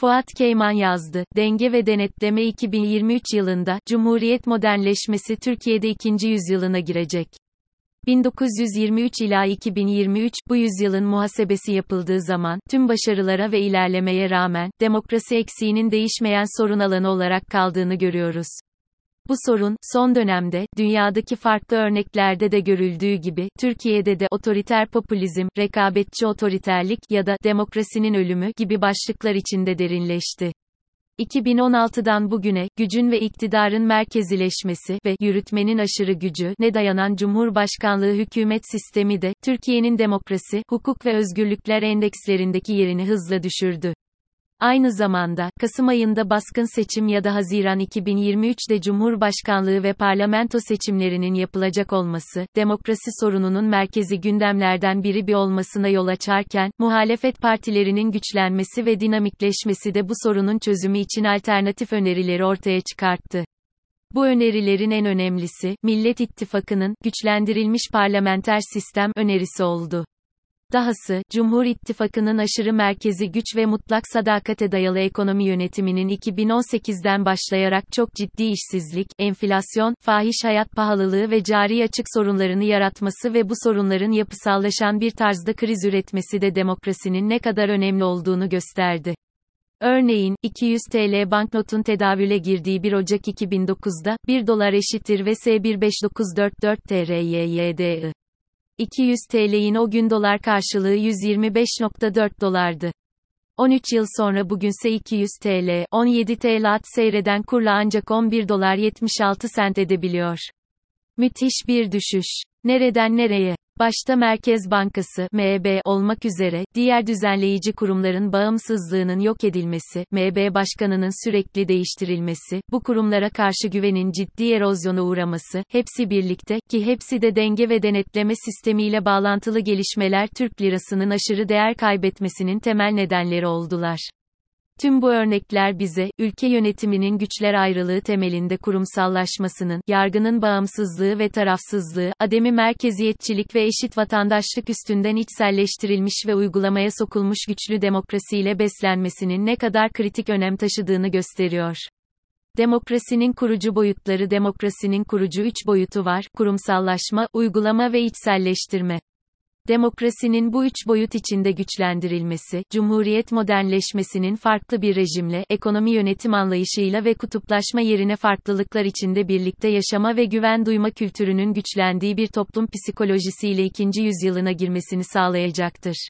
Fuat Keyman yazdı. Denge ve Denetleme 2023 yılında, Cumhuriyet modernleşmesi Türkiye'de ikinci yüzyılına girecek. 1923 ila 2023, bu yüzyılın muhasebesi yapıldığı zaman, tüm başarılara ve ilerlemeye rağmen, demokrasi eksiğinin değişmeyen sorun alanı olarak kaldığını görüyoruz. Bu sorun, son dönemde, dünyadaki farklı örneklerde de görüldüğü gibi, Türkiye'de de otoriter popülizm, rekabetçi otoriterlik ya da demokrasinin ölümü gibi başlıklar içinde derinleşti. 2016'dan bugüne, gücün ve iktidarın merkezileşmesi ve yürütmenin aşırı gücü ne dayanan Cumhurbaşkanlığı hükümet sistemi de, Türkiye'nin demokrasi, hukuk ve özgürlükler endekslerindeki yerini hızla düşürdü. Aynı zamanda, Kasım ayında baskın seçim ya da Haziran 2023'de Cumhurbaşkanlığı ve parlamento seçimlerinin yapılacak olması, demokrasi sorununun merkezi gündemlerden biri bir olmasına yol açarken, muhalefet partilerinin güçlenmesi ve dinamikleşmesi de bu sorunun çözümü için alternatif önerileri ortaya çıkarttı. Bu önerilerin en önemlisi, Millet İttifakı'nın, güçlendirilmiş parlamenter sistem önerisi oldu. Dahası, Cumhur İttifakı'nın aşırı merkezi güç ve mutlak sadakate dayalı ekonomi yönetiminin 2018'den başlayarak çok ciddi işsizlik, enflasyon, fahiş hayat pahalılığı ve cari açık sorunlarını yaratması ve bu sorunların yapısallaşan bir tarzda kriz üretmesi de demokrasinin ne kadar önemli olduğunu gösterdi. Örneğin, 200 TL banknotun tedavüle girdiği 1 Ocak 2009'da, 1 dolar eşittir ve S15944 TRYYDI. 200 TL'in o gün dolar karşılığı 125.4 dolardı. 13 yıl sonra bugünse 200 TL, 17 TL at seyreden kurla ancak 11 dolar 76 sent edebiliyor. Müthiş bir düşüş. Nereden nereye? Başta Merkez Bankası (MB) olmak üzere diğer düzenleyici kurumların bağımsızlığının yok edilmesi, MB başkanının sürekli değiştirilmesi, bu kurumlara karşı güvenin ciddi erozyona uğraması, hepsi birlikte ki hepsi de denge ve denetleme sistemiyle bağlantılı gelişmeler Türk lirasının aşırı değer kaybetmesinin temel nedenleri oldular. Tüm bu örnekler bize, ülke yönetiminin güçler ayrılığı temelinde kurumsallaşmasının, yargının bağımsızlığı ve tarafsızlığı, ademi merkeziyetçilik ve eşit vatandaşlık üstünden içselleştirilmiş ve uygulamaya sokulmuş güçlü demokrasiyle beslenmesinin ne kadar kritik önem taşıdığını gösteriyor. Demokrasinin kurucu boyutları Demokrasinin kurucu üç boyutu var, kurumsallaşma, uygulama ve içselleştirme. Demokrasinin bu üç boyut içinde güçlendirilmesi, Cumhuriyet modernleşmesinin farklı bir rejimle, ekonomi yönetim anlayışıyla ve kutuplaşma yerine farklılıklar içinde birlikte yaşama ve güven duyma kültürünün güçlendiği bir toplum psikolojisiyle ikinci yüzyılına girmesini sağlayacaktır.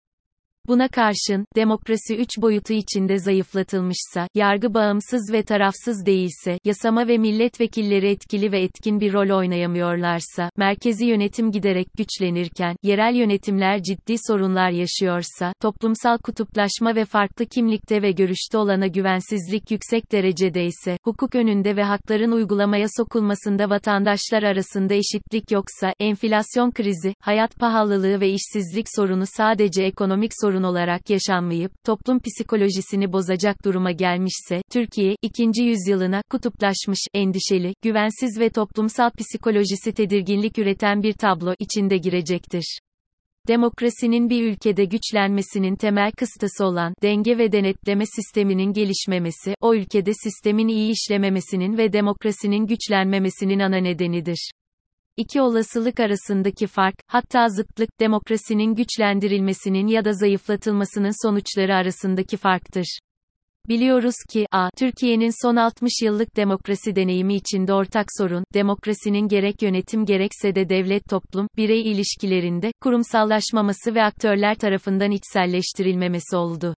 Buna karşın, demokrasi üç boyutu içinde zayıflatılmışsa, yargı bağımsız ve tarafsız değilse, yasama ve milletvekilleri etkili ve etkin bir rol oynayamıyorlarsa, merkezi yönetim giderek güçlenirken, yerel yönetimler ciddi sorunlar yaşıyorsa, toplumsal kutuplaşma ve farklı kimlikte ve görüşte olana güvensizlik yüksek derecede ise, hukuk önünde ve hakların uygulamaya sokulmasında vatandaşlar arasında eşitlik yoksa, enflasyon krizi, hayat pahalılığı ve işsizlik sorunu sadece ekonomik sorun sorun olarak yaşanmayıp, toplum psikolojisini bozacak duruma gelmişse, Türkiye, ikinci yüzyılına, kutuplaşmış, endişeli, güvensiz ve toplumsal psikolojisi tedirginlik üreten bir tablo içinde girecektir. Demokrasinin bir ülkede güçlenmesinin temel kıstası olan denge ve denetleme sisteminin gelişmemesi, o ülkede sistemin iyi işlememesinin ve demokrasinin güçlenmemesinin ana nedenidir. İki olasılık arasındaki fark, hatta zıtlık, demokrasinin güçlendirilmesinin ya da zayıflatılmasının sonuçları arasındaki farktır. Biliyoruz ki, a. Türkiye'nin son 60 yıllık demokrasi deneyimi içinde ortak sorun, demokrasinin gerek yönetim gerekse de devlet toplum, birey ilişkilerinde, kurumsallaşmaması ve aktörler tarafından içselleştirilmemesi oldu.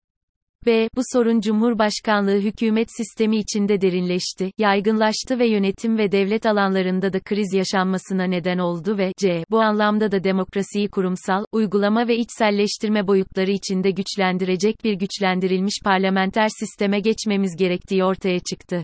B. Bu sorun Cumhurbaşkanlığı hükümet sistemi içinde derinleşti, yaygınlaştı ve yönetim ve devlet alanlarında da kriz yaşanmasına neden oldu ve C. Bu anlamda da demokrasiyi kurumsal, uygulama ve içselleştirme boyutları içinde güçlendirecek bir güçlendirilmiş parlamenter sisteme geçmemiz gerektiği ortaya çıktı.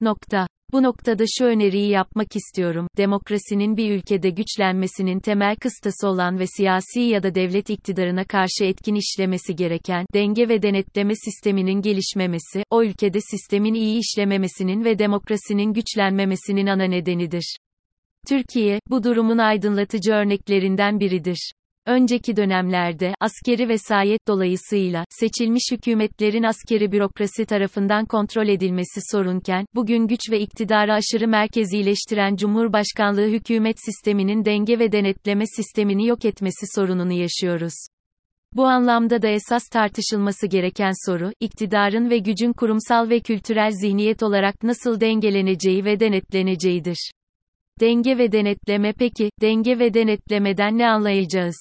Nokta. Bu noktada şu öneriyi yapmak istiyorum. Demokrasinin bir ülkede güçlenmesinin temel kıstası olan ve siyasi ya da devlet iktidarına karşı etkin işlemesi gereken denge ve denetleme sisteminin gelişmemesi, o ülkede sistemin iyi işlememesinin ve demokrasinin güçlenmemesinin ana nedenidir. Türkiye, bu durumun aydınlatıcı örneklerinden biridir. Önceki dönemlerde, askeri vesayet dolayısıyla, seçilmiş hükümetlerin askeri bürokrasi tarafından kontrol edilmesi sorunken, bugün güç ve iktidarı aşırı merkezileştiren Cumhurbaşkanlığı hükümet sisteminin denge ve denetleme sistemini yok etmesi sorununu yaşıyoruz. Bu anlamda da esas tartışılması gereken soru, iktidarın ve gücün kurumsal ve kültürel zihniyet olarak nasıl dengeleneceği ve denetleneceğidir. Denge ve denetleme peki, denge ve denetlemeden ne anlayacağız?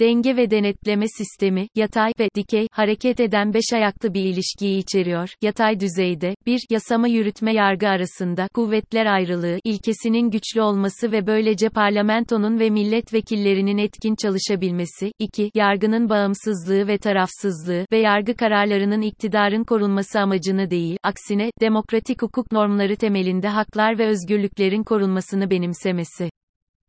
Denge ve denetleme sistemi, yatay ve dikey, hareket eden beş ayaklı bir ilişkiyi içeriyor. Yatay düzeyde, 1. Yasama yürütme yargı arasında, kuvvetler ayrılığı, ilkesinin güçlü olması ve böylece parlamentonun ve milletvekillerinin etkin çalışabilmesi. 2. Yargının bağımsızlığı ve tarafsızlığı ve yargı kararlarının iktidarın korunması amacını değil, aksine, demokratik hukuk normları temelinde haklar ve özgürlüklerin korunmasını benimsemesi.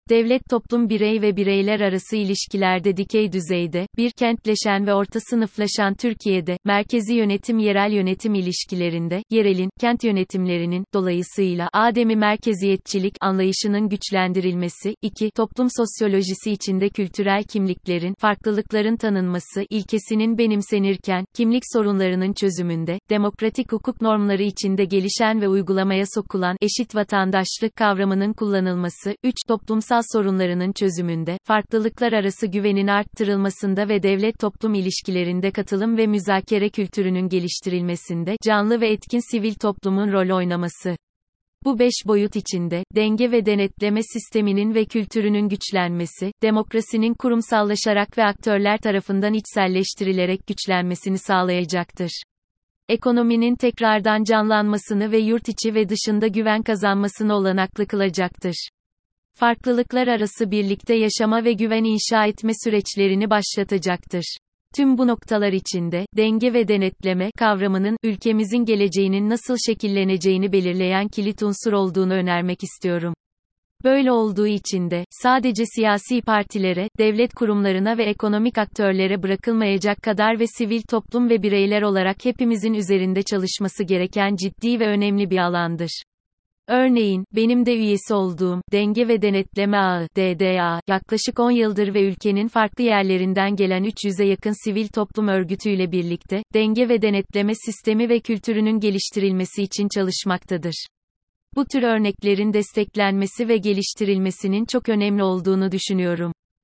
Devlet toplum birey ve bireyler arası ilişkilerde dikey düzeyde, bir kentleşen ve orta sınıflaşan Türkiye'de, merkezi yönetim yerel yönetim ilişkilerinde, yerelin, kent yönetimlerinin, dolayısıyla, ademi merkeziyetçilik, anlayışının güçlendirilmesi, 2. Toplum sosyolojisi içinde kültürel kimliklerin, farklılıkların tanınması, ilkesinin benimsenirken, kimlik sorunlarının çözümünde, demokratik hukuk normları içinde gelişen ve uygulamaya sokulan, eşit vatandaşlık kavramının kullanılması, 3. Toplumsal toplumsal sorunlarının çözümünde, farklılıklar arası güvenin arttırılmasında ve devlet-toplum ilişkilerinde katılım ve müzakere kültürünün geliştirilmesinde, canlı ve etkin sivil toplumun rol oynaması. Bu beş boyut içinde, denge ve denetleme sisteminin ve kültürünün güçlenmesi, demokrasinin kurumsallaşarak ve aktörler tarafından içselleştirilerek güçlenmesini sağlayacaktır. Ekonominin tekrardan canlanmasını ve yurt içi ve dışında güven kazanmasını olanaklı kılacaktır farklılıklar arası birlikte yaşama ve güven inşa etme süreçlerini başlatacaktır. Tüm bu noktalar içinde, denge ve denetleme kavramının, ülkemizin geleceğinin nasıl şekilleneceğini belirleyen kilit unsur olduğunu önermek istiyorum. Böyle olduğu için de, sadece siyasi partilere, devlet kurumlarına ve ekonomik aktörlere bırakılmayacak kadar ve sivil toplum ve bireyler olarak hepimizin üzerinde çalışması gereken ciddi ve önemli bir alandır. Örneğin, benim de üyesi olduğum, Denge ve Denetleme Ağı, DDA, yaklaşık 10 yıldır ve ülkenin farklı yerlerinden gelen 300'e yakın sivil toplum örgütüyle birlikte, denge ve denetleme sistemi ve kültürünün geliştirilmesi için çalışmaktadır. Bu tür örneklerin desteklenmesi ve geliştirilmesinin çok önemli olduğunu düşünüyorum.